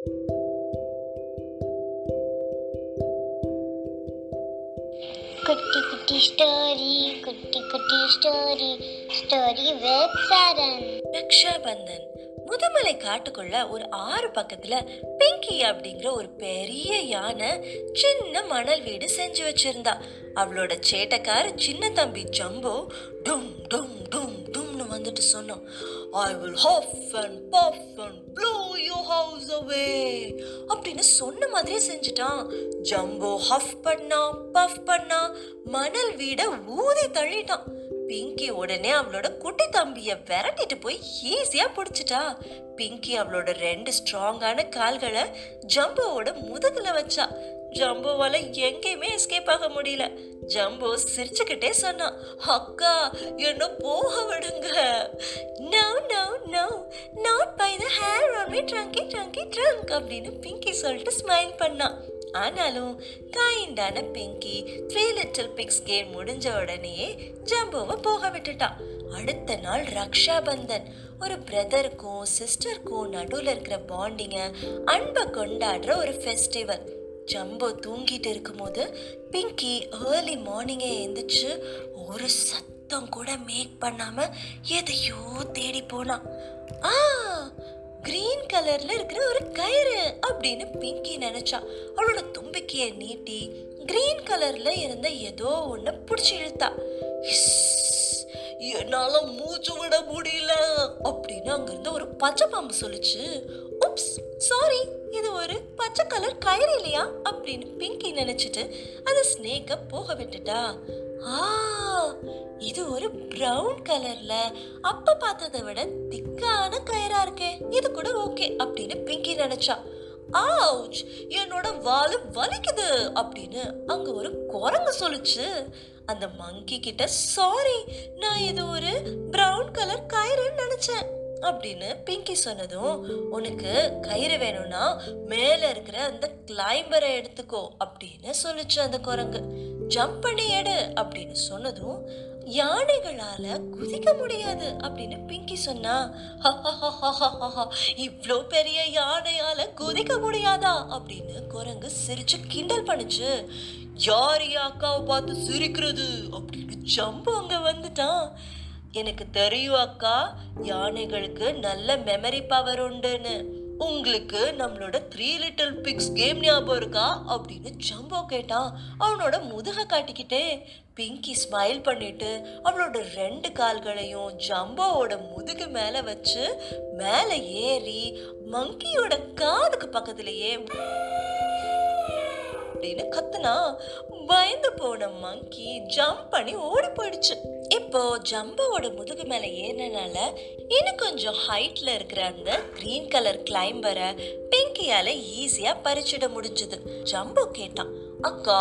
குட்டி குட்டி ஸ்டோரி குட்டி குட்டி story story with Charan. Rakshabandhan Mudumalai காட்டுக்குள்ள ஒரு ஆறு பக்கத்துல பிங்கி அப்படிங்கிற ஒரு பெரிய யானை சின்ன மணல் வீடு செஞ்சு வச்சிருந்தா. அவளோட சேட்டக்கார சின்ன தம்பி ஜம்போ டும் டும் டும் வந்துட்டு சொன்னான் I will huff and puff and blow you house away அப்படின்னு சொன்ன மாதிரியே செஞ்சுட்டான். ஜம்போ ஹஃப் பண்ணா பஃப் பண்ணா மணல் வீட ஊதி தள்ளிட்டான். பிங்கி உடனே அவளோட குட்டி தம்பிய விரட்டிட்டு போய் ஈஸியா பிடிச்சிட்டா. பிங்கி அவளோட ரெண்டு ஸ்ட்ராங்கான கால்களை ஜம்போவோட முதுகுல வச்சா. ஜம்போவால எங்கேயுமே எஸ்கேப் ஆக முடியல. ஜம்போ சிரிச்சுக்கிட்டே சொன்னான் அக்கா என்ன போக விடுங்க. No no no not by the hair on me trunky trunky trunk அப்படின்னு பிங்கி சொல்லிட்டு ஸ்மைல் பண்ணான் ஆனாலும் கைண்டான Pinky three little pigs game முடிஞ்ச உடனேயே ஜம்போவை போக விட்டுட்டான் அடுத்த நாள் ரக்ஷாபந்தன் ஒரு பிரதருக்கும் சிஸ்டருக்கும் நடுவில் இருக்கிற பாண்டிங்க அன்பை கொண்டாடுற ஒரு ஃபெஸ்டிவல் ஜம்போ தூங்கிட்டு இருக்கும்போது பிங்கி ஏர்லி மார்னிங்கே எழுந்திரிச்சு ஒரு சத்தம் கூட மேக் பண்ணாம எதையோ தேடி போனான் ஆ கிரீன் கலர்ல இருக்கிற ஒரு கயிறு அப்படின்னு பிங்கி நினைச்சா. அவளோட தும்பிக்கைய நீட்டி கிரீன் கலர்ல இருந்த ஏதோ ஒண்ணு பிடிச்சி இழுத்தா. என்னால மூச்சு விட முடியல அப்படின்னு அங்கிருந்து ஒரு பச்சை பாம்பு சொல்லுச்சு. உப்ஸ் சாரி இது ஒரு பச்சை கலர் கயிறு இல்லையா? அப்படின்னு பிங்கி நினைச்சிட்டு அந்த ஸ்னேக்க போக விட்டுட்டா. ஆ இது ஒரு ப்ரௌன் கலர்ல. அப்ப பார்த்ததை விட திக்கான கயிறா இருக்கே. இது கூட ஓகே அப்படின்னு பிங்கி நினைச்சா. ஆவுச் என்னோட வாலு வலிக்குது அப்படின்னு அங்க ஒரு குரங்கு சொல்லுச்சு. அந்த மங்கி கிட்ட சாரி நான் இது ஒரு பிரவுன் கலர் கயிறுன்னு நினைச்சேன். அப்படின்னு பிங்கி சொன்னதும் உனக்கு கயிறு வேணும்னா மேல இருக்கிற அந்த கிளைம்பரை எடுத்துக்கோ அப்படின்னு சொல்லிச்சு அந்த குரங்கு. ஜம்ப் பண்ணி எடு அப்படின்னு சொன்னதும் யானைகளால குதிக்க முடியாது அப்படின்னு பிங்கி சொன்னா இவ்வளோ பெரிய யானையால குதிக்க முடியாதா? அப்படின்னு குரங்கு சிரிச்சு கிண்டல் பண்ணுச்சு. யார் அக்காவை பார்த்து சிரிக்கிறது? அப்படின்னு ஜம்பு அங்க வந்துட்டான். எனக்கு தெரியும் அக்கா யானைகளுக்கு நல்ல மெமரி பவர் உண்டுன்னு. உங்களுக்கு நம்மளோட த்ரீ லிட்டில் பிக்ஸ் கேம் ஞாபகம் இருக்கா? அப்படின்னு ஜம்போ கேட்டான் அவனோட முதுக காட்டிக்கிட்டே. பிங்கி ஸ்மைல் பண்ணிட்டு அவளோட ரெண்டு கால்களையும் ஜம்போவோட முதுகு மேலே வச்சு மேலே ஏறி மங்கியோட காதுக்கு பக்கத்திலேயே அப்படின்னு கத்துனா பயந்து போன மங்கி ஜம்ப் பண்ணி ஓடி போயிடுச்சு. இப்போ ஜம்பாவோட முதுகு மேல ஏறினால இன்னும் கொஞ்சம் ஹைட்ல இருக்கிற அந்த கிரீன் கலர் கிளைம்பரை பிங்கியால ஈஸியா பறிச்சிட முடிஞ்சது. ஜம்போ கேட்டான் அக்கா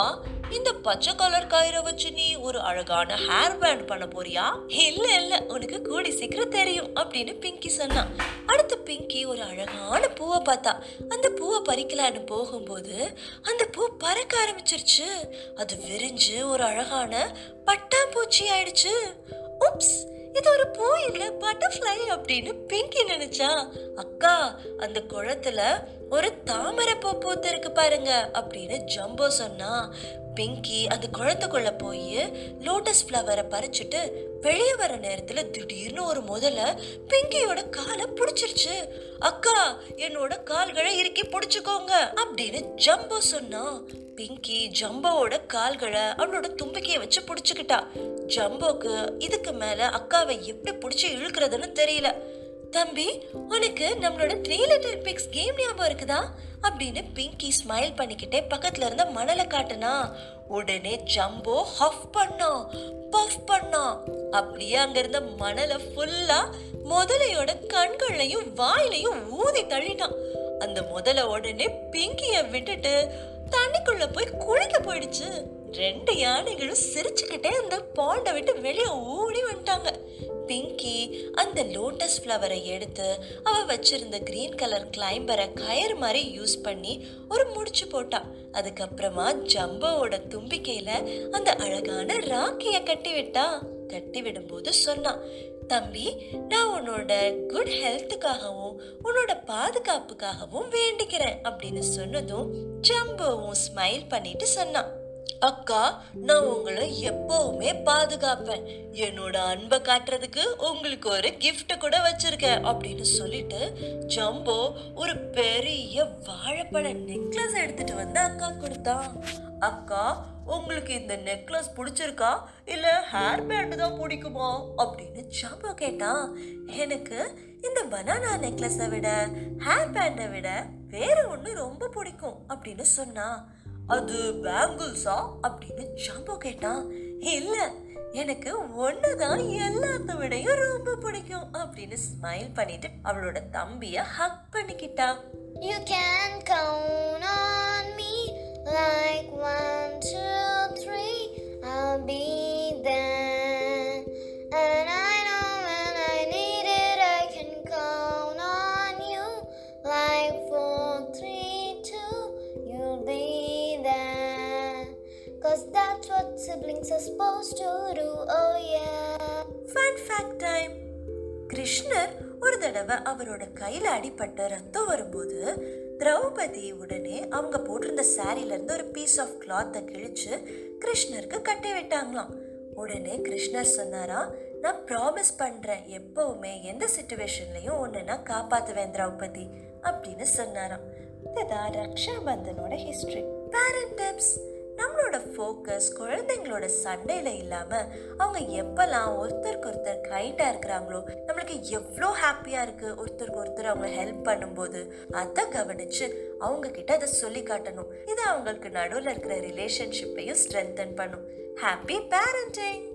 இந்த பச்சை கலர் கயிறை வச்சு நீ ஒரு அழகான ஹேர் பேண்ட் பண்ண போறியா? இல்ல இல்ல உனக்கு கூடி சீக்கிரம் தெரியும் அப்படின்னு பிங்கி சொன்னான். அடுத்து பிங்கி ஒரு அழகான பூவை பார்த்தா. அந்த பூவை பறிக்கலான்னு போகும்போது அந்த பூ பறக்க ஆரம்பிச்சிருச்சு. அது விரிஞ்சு ஒரு அழகான பட்டாம்பூச்சி ஆயிடுச்சு. உப்ஸ்! இது ஒரு பூ இல்ல பட்டர்ஃப்ளை அப்படின்னு பிங்கி நினைச்சா அக்கா அந்த குளத்துல ஒரு தாமரை பூ பூத்து இருக்கு பாருங்க அப்படின்னு ஜம்போ சொன்னா பிங்கி அந்த குளத்துக்குள்ள போய் லோட்டஸ் ஃப்ளவரை பறிச்சுட்டு வெளியே வர நேரத்துல திடீர்னு ஒரு முதல்ல பிங்கியோட காலை பிடிச்சிருச்சு. அக்கா என்னோட கால்களை இறுக்கி பிடிச்சுக்கோங்க அப்படின்னு ஜம்போ சொன்னா பிங்கி ஜம்போவோட கால்களை அவளோட தும்பிக்கையை வச்சு பிடிச்சுக்கிட்டா. ஜம்போக்கு இதுக்கு மேல அக்காவை எப்படி பிடிச்சி இழுக்கிறதுன்னு தெரியல. தம்பி உனக்கு நம்மளோட த்ரீ லிட்டில் பிக்ஸ் கேம் ஞாபகம் இருக்குதா? அப்படின்னு பிங்கி ஸ்மைல் பண்ணிக்கிட்டே பக்கத்துல இருந்த மணலை காட்டுனா. உடனே ஜம்போ ஹஃப் பண்ணா பஃப் பண்ணா. அப்படியே அங்க இருந்த மணலை ஃபுல்லா முதலையோட கண்கள்லையும் வாயிலையும் ஊதி தள்ளிட்டான். அந்த முதல உடனே பிங்கிய விட்டுட்டு தண்ணிக்குள்ள போய் குளிக்க போயிடுச்சு. ரெண்டு யானைகளும் சிரிச்சுக்கிட்டே அந்த பாண்டை விட்டு வெளியே ஓடி வந்துட்டாங்க. பிங்கி அந்த லோட்டஸ் ஃப்ளவரை எடுத்து அவ வச்சிருந்த கிரீன் கலர் கிளைம்பரை கயர் மாதிரி யூஸ் பண்ணி ஒரு முடிச்சு போட்டா. அதுக்கப்புறமா ஜம்போவோட தும்பிக்கையில அந்த அழகான ராக்கியை கட்டி விட்டா. கட்டி விடும்போது சொன்னான் தம்பி நான் உன்னோட குட் ஹெல்த்துக்காகவும் உன்னோட பாதுகாப்புக்காகவும் வேண்டிக்கிறேன் அப்படின்னு சொன்னதும் ஜம்புவும் ஸ்மைல் பண்ணிட்டு சொன்னான். அக்கா நான் உங்களை எப்பவுமே பாதுகாப்பேன். என்னோட அன்பை காட்டுறதுக்கு உங்களுக்கு ஒரு கிஃப்ட் கூட வச்சிருக்கேன் அப்படின்னு சொல்லிட்டு ஜம்போ ஒரு பெரிய வாழைப்பழ நெக்லஸ் எடுத்துட்டு வந்து அக்கா கொடுத்தான். அக்கா உங்களுக்கு இந்த நெக்லஸ் பிடிச்சிருக்கா? இல்ல ஹேர் பேண்ட் தான் பிடிக்குமா? அப்படின்னு ஜம்போ கேட்டான் எனக்கு இந்த பனானா நெக்லஸை விட ஹேர் பேண்டை விட வேற ஒன்று ரொம்ப பிடிக்கும் அப்படின்னு சொன்னா அது பேங்கிள்ஸா அப்படின்னு ஜம்போ கேட்டான் இல்ல எனக்கு ஒண்ணுதான் எல்லாத்த விடையும் ரொம்ப பிடிக்கும் அப்படின்னு ஸ்மைல் பண்ணிட்டு அவளோட தம்பிய ஹக் பண்ணிக்கிட்டா. You can count like one, two, three. I'll be there. And I know when I need it, I can count on you like four, three, two. You'll be there. Cause that's what siblings are supposed to do. Oh, yeah. Fun fact time. கிருஷ்ணர் ஒரு தடவை அவரோட கையில் அடிப்பட்ட ரத்தம் வரும்போது திரௌபதி உடனே அவங்க போட்டிருந்த சாரில இருந்து ஒரு பீஸ் ஆஃப் கிளாத்தை கிழிச்சு கிருஷ்ணருக்கு கட்டி விட்டாங்களாம். உடனே கிருஷ்ணர் சொன்னாரா நான் ப்ராமிஸ் பண்றேன் எப்பவுமே எந்த சுச்சுவேஷன்லயும் ஒன்று நான் காப்பாத்துவேன் திரௌபதி அப்படின்னு சொன்னாராம். இதுதான் ரக்ஷாபந்தனோட ஹிஸ்டரி பேரண்ட் டிப்ஸ் நம்மளோட ஃபோக்கஸ் குழந்தைங்களோட சண்டையில் இல்லாமல் அவங்க எப்பெல்லாம் ஒருத்தருக்கு ஒருத்தர் கைண்டாக இருக்கிறாங்களோ நம்மளுக்கு எவ்வளோ ஹாப்பியாக இருக்குது ஒருத்தருக்கு ஒருத்தர் அவங்க ஹெல்ப் பண்ணும்போது அதை கவனித்து அவங்கக்கிட்ட அதை சொல்லி காட்டணும். இது அவங்களுக்கு நடுவில் இருக்கிற ரிலேஷன்ஷிப்பையும் ஸ்ட்ரென்தன் பண்ணும். Happy parenting